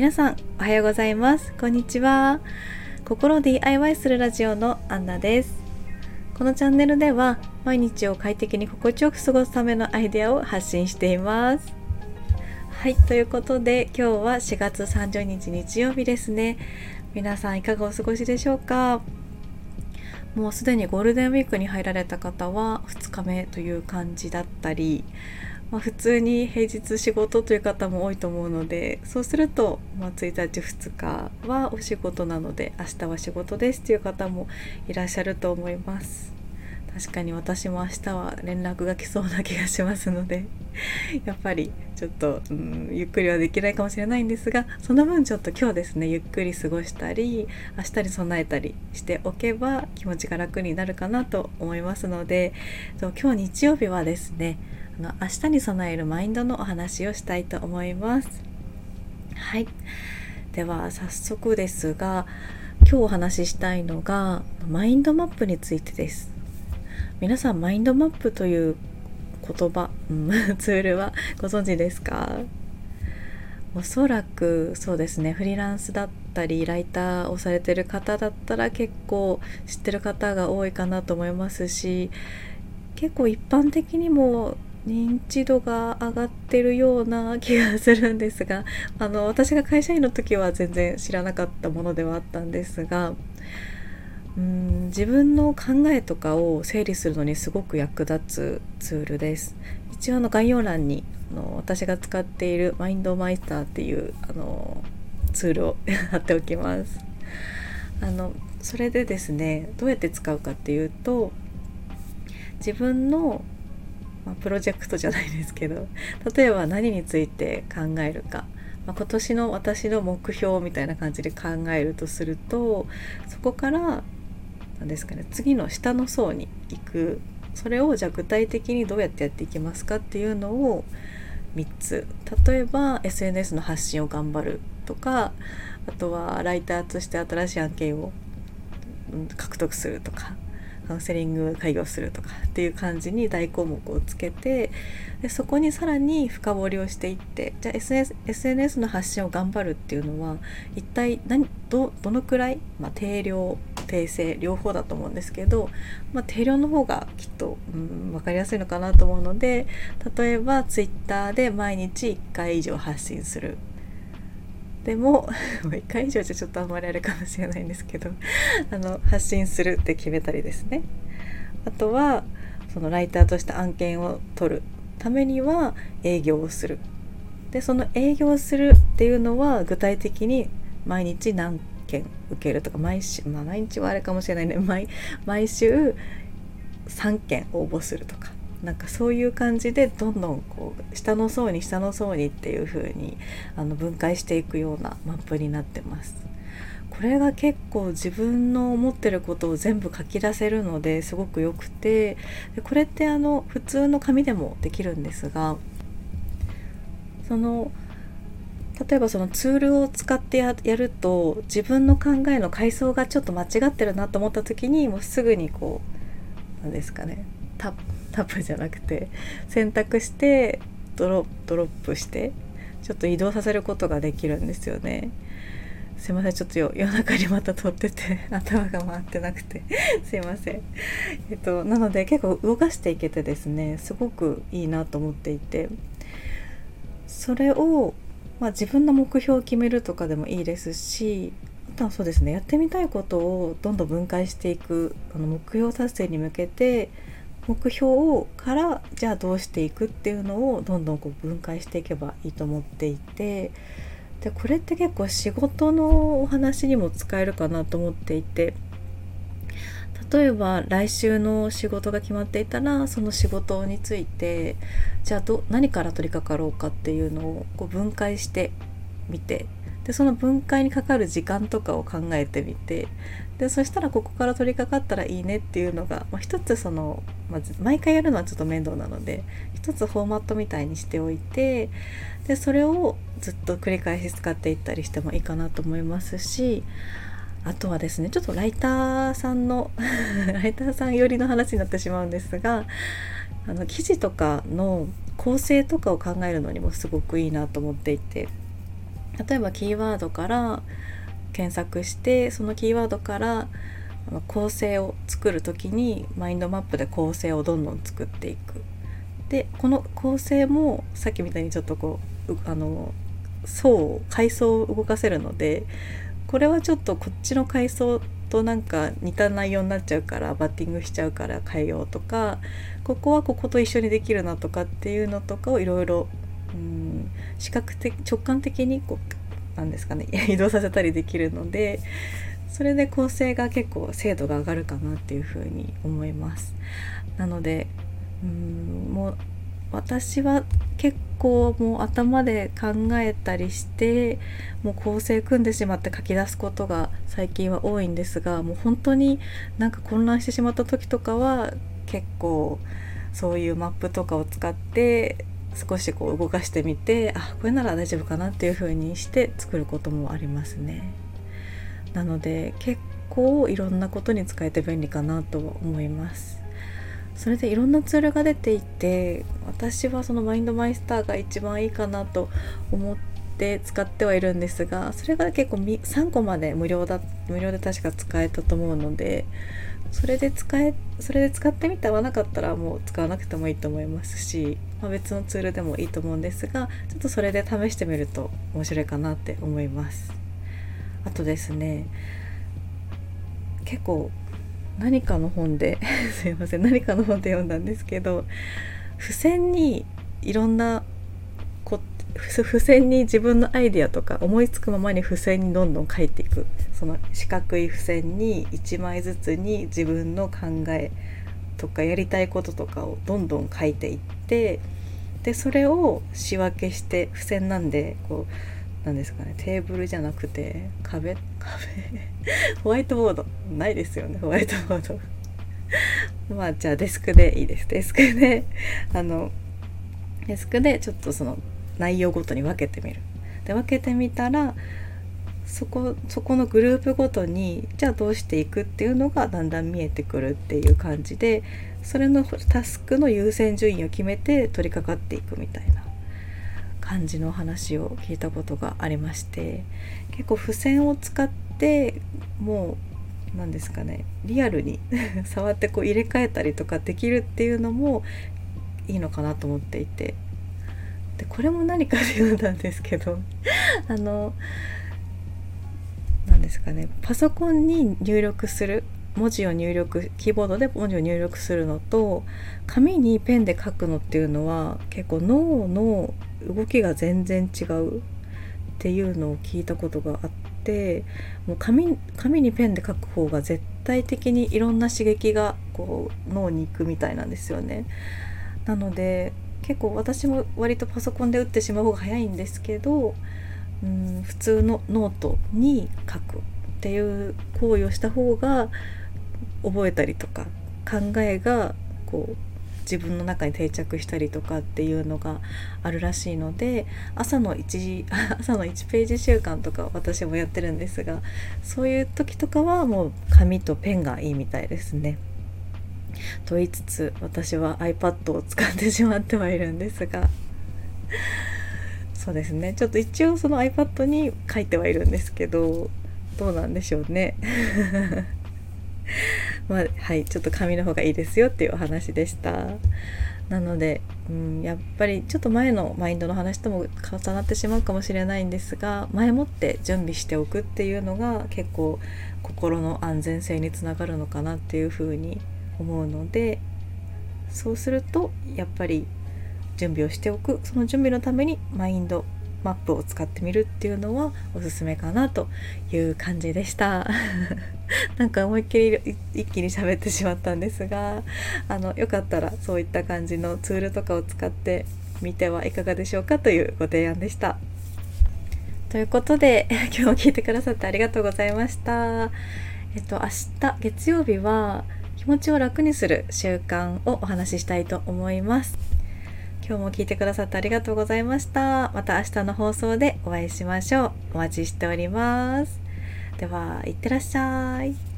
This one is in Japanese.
皆さんおはようございます。こんにちは。心 DIY するラジオのアンナです。このチャンネルでは毎日を快適に心地よく過ごすためのアイデアを発信しています。はいということで今日は4月30日日曜日ですね。皆さんいかがお過ごしでしょうか？もうすでにゴールデンウィークに入られた方は2日目という感じだったりまあ、普通に平日仕事という方も多いと思うのでそうすると、まあ、1日2日はお仕事なので明日は仕事ですという方もいらっしゃると思います。確かに私も明日は連絡が来そうな気がしますので やっぱりちょっと、うん、ゆっくりはできないかもしれないんですがその分ちょっと今日ですねゆっくり過ごしたり明日に備えたりしておけば気持ちが楽になるかなと思いますので今日日曜日はですねの明日に備えるマインドのお話をしたいと思います。はい。では早速ですが今日お話ししたいのがマインドマップについてです。皆さんマインドマップという言葉、うん、ツールは ご存知ですか？おそらくそうですね。フリーランスだったりライターをされてる方だったら結構知ってる方が多いかなと思いますし結構一般的にも認知度が上がってるような気がするんですが あの私が会社員の時は全然知らなかったものではあったんですがうん自分の考えとかを整理するのにすごく役立つツールです。一応の概要欄にあの私が使っているマインドマイスターっていうあのツールを 貼っておきます。あのそれでですねどうやって使うかっていうと自分のまあ、プロジェクトじゃないですけど例えば何について考えるか、まあ、今年の私の目標みたいな感じで考えるとするとそこから何ですかね次の下の層に行く。それをじゃあ具体的にどうやってやっていきますかっていうのを3つ。例えば SNS の発信を頑張るとかあとはライターとして新しい案件を獲得するとか。カウンセリング会議をするとかっていう感じに大項目をつけてでそこにさらに深掘りをしていってじゃあ SNS, SNS の発信を頑張るっていうのは一体何どどのくらい、まあ、定量訂正両方だと思うんですけど、まあ、定量の方がきっと、うん、分かりやすいのかなと思うので例えば Twitter で毎日1回以上発信する。でも 1回以上じゃちょっとあんまりあれかもしれないんですけどあの発信するって決めたりですね。あとはそのライターとして案件を取る。ためには営業をする。でその営業するっていうのは具体的に毎日何件受けるとか毎週、まあ、毎日はあれかもしれないね。毎毎週3件応募するとか。なんかそういう感じでどんどんこう下の層に下の層にっていう風にあに分解していくようなマップになってます。これが結構自分の思ってることを全部書き出せるのですごくよくてでこれってあの普通の紙でもできるんですがその例えばそのツールを使ってやると自分の考えの階層がちょっと間違ってるなと思った時にもうすぐにこう何ですかねタップタップじゃなくて選択してドロドロップしてちょっと移動させることができるんですよね。すいませんちょっと夜中にまた撮ってて 頭が回ってなくて すいません。えっとなので結構動かしていけてですねすごくいいなと思っていてそれを、まあ、自分の目標を決めるとかでもいいですしあとはそうですねやってみたいことをどんどん分解していくあの目標達成に向けて目標をからじゃあどうしていくっていうのをどんどんこう分解していけばいいと思っていてでこれって結構仕事のお話にも使えるかなと思っていて例えば来週の仕事が決まっていたらその仕事についてじゃあど何から取り掛かろうかっていうのをこう分解してみてでその分解にかかる時間とかを考えてみてでそしたらここから取り掛かったらいいねっていうのが、まあ、一つその、まず毎回やるのはちょっと面倒なので一つフォーマットみたいにしておいてでそれをずっと繰り返し使っていったりしてもいいかなと思いますしあとはですねちょっとライターさんの ライターさん寄りの話になってしまうんですがあの記事とかの構成とかを考えるのにもすごくいいなと思っていて例えばキーワードから検索してそのキーワードから構成を作る時にマインドマップで構成をどんどん作っていく。でこの構成もさっきみたいにちょっとこうあの層を階層を動かせるのでこれはちょっとこっちの階層となんか似た内容になっちゃうからバッティングしちゃうから変えようとかここはここと一緒にできるなとかっていうのとかをいろいろ視覚的直感的にこうなんですかね 移動させたりできるのでそれで構成が結構精度が上がるかなっていうふうに思います。なのでうんもう私は結構もう頭で考えたりしてもう構成組んでしまって書き出すことが最近は多いんですがもう本当になんか混乱してしまった時とかは結構そういうマップとかを使って少しこう動かしてみてあこれなら大丈夫かなっていう風にして作ることもありますね。なので結構いろんなことに使えて便利かなと思います。それでいろんなツールが出ていて私はそのマインドマイスターが一番いいかなと思って使ってはいるんですがそれが結構3個まで無料だ無料で確か使えたと思うのでそれで使えそれで使ってみて合わなかったらもう使わなくてもいいと思いますし、まあ、別のツールでもいいと思うんですがちょっとそれで試してみると面白いかなって思います。あとですね結構何かの本で すいません何かの本で読んだんですけど付箋にいろんな付箋に自分のアイデアとか思いつくままに付箋にどんどん書いていく。その四角い付箋に1枚ずつに自分の考えとかやりたいこととかをどんどん書いていってでそれを仕分けして付箋なんでこう何ですかねテーブルじゃなくて壁壁 ホワイトボード。ないですよねホワイトボード。まあじゃあデスクでいいです。デスクであのデスクでちょっとその内容ごとに分けてみる。で分けてみたらそこそこのグループごとにじゃあどうしていくっていうのがだんだん見えてくるっていう感じでそれのタスクの優先順位を決めて取り掛かっていくみたいな感じの話を聞いたことがありまして結構付箋を使ってもう何ですかねリアルに 触ってこう入れ替えたりとかできるっていうのもいいのかなと思っていて。でこれも何かで読んだんですけど あの何ですかねパソコンに入力する文字を入力キーボードで文字を入力するのと紙にペンで書くのっていうのは結構脳の動きが全然違うっていうのを聞いたことがあってもう紙紙にペンで書く方が絶対的にいろんな刺激がこう脳に行くみたいなんですよね。なので結構私も割とパソコンで打ってしまう方が早いんですけどうん普通のノートに書くっていう行為をした方が覚えたりとか考えがこう自分の中に定着したりとかっていうのがあるらしいので朝の1 朝の1ページ習慣とか私もやってるんですがそういう時とかはもう紙とペンがいいみたいですね。と言いつつ私は iPad を使ってしまってはいるんですがそうですね。ちょっと一応その iPad に書いてはいるんですけどどうなんでしょうね。まあはい。ちょっと紙の方がいいですよっていうお話でした。なので、うん、やっぱりちょっと前のマインドの話とも重なってしまうかもしれないんですが前もって準備しておくっていうのが結構心の安全性につながるのかなっていうふうに思うのでそうするとやっぱり準備をしておくその準備のためにマインドマップを使ってみるっていうのはおすすめかなという感じでした。なんか思いっきり一気に喋ってしまったんですがあのよかったらそういった感じのツールとかを使ってみてはいかがでしょうかというご提案でした。ということで 今日も聞いてくださってありがとうございました。えっと明日月曜日は気持ちを楽にする習慣をお話ししたいと思います今日も聞いてくださってありがとうございました。また明日の放送でお会いしましょう。お待ちしております。では、いってらっしゃい。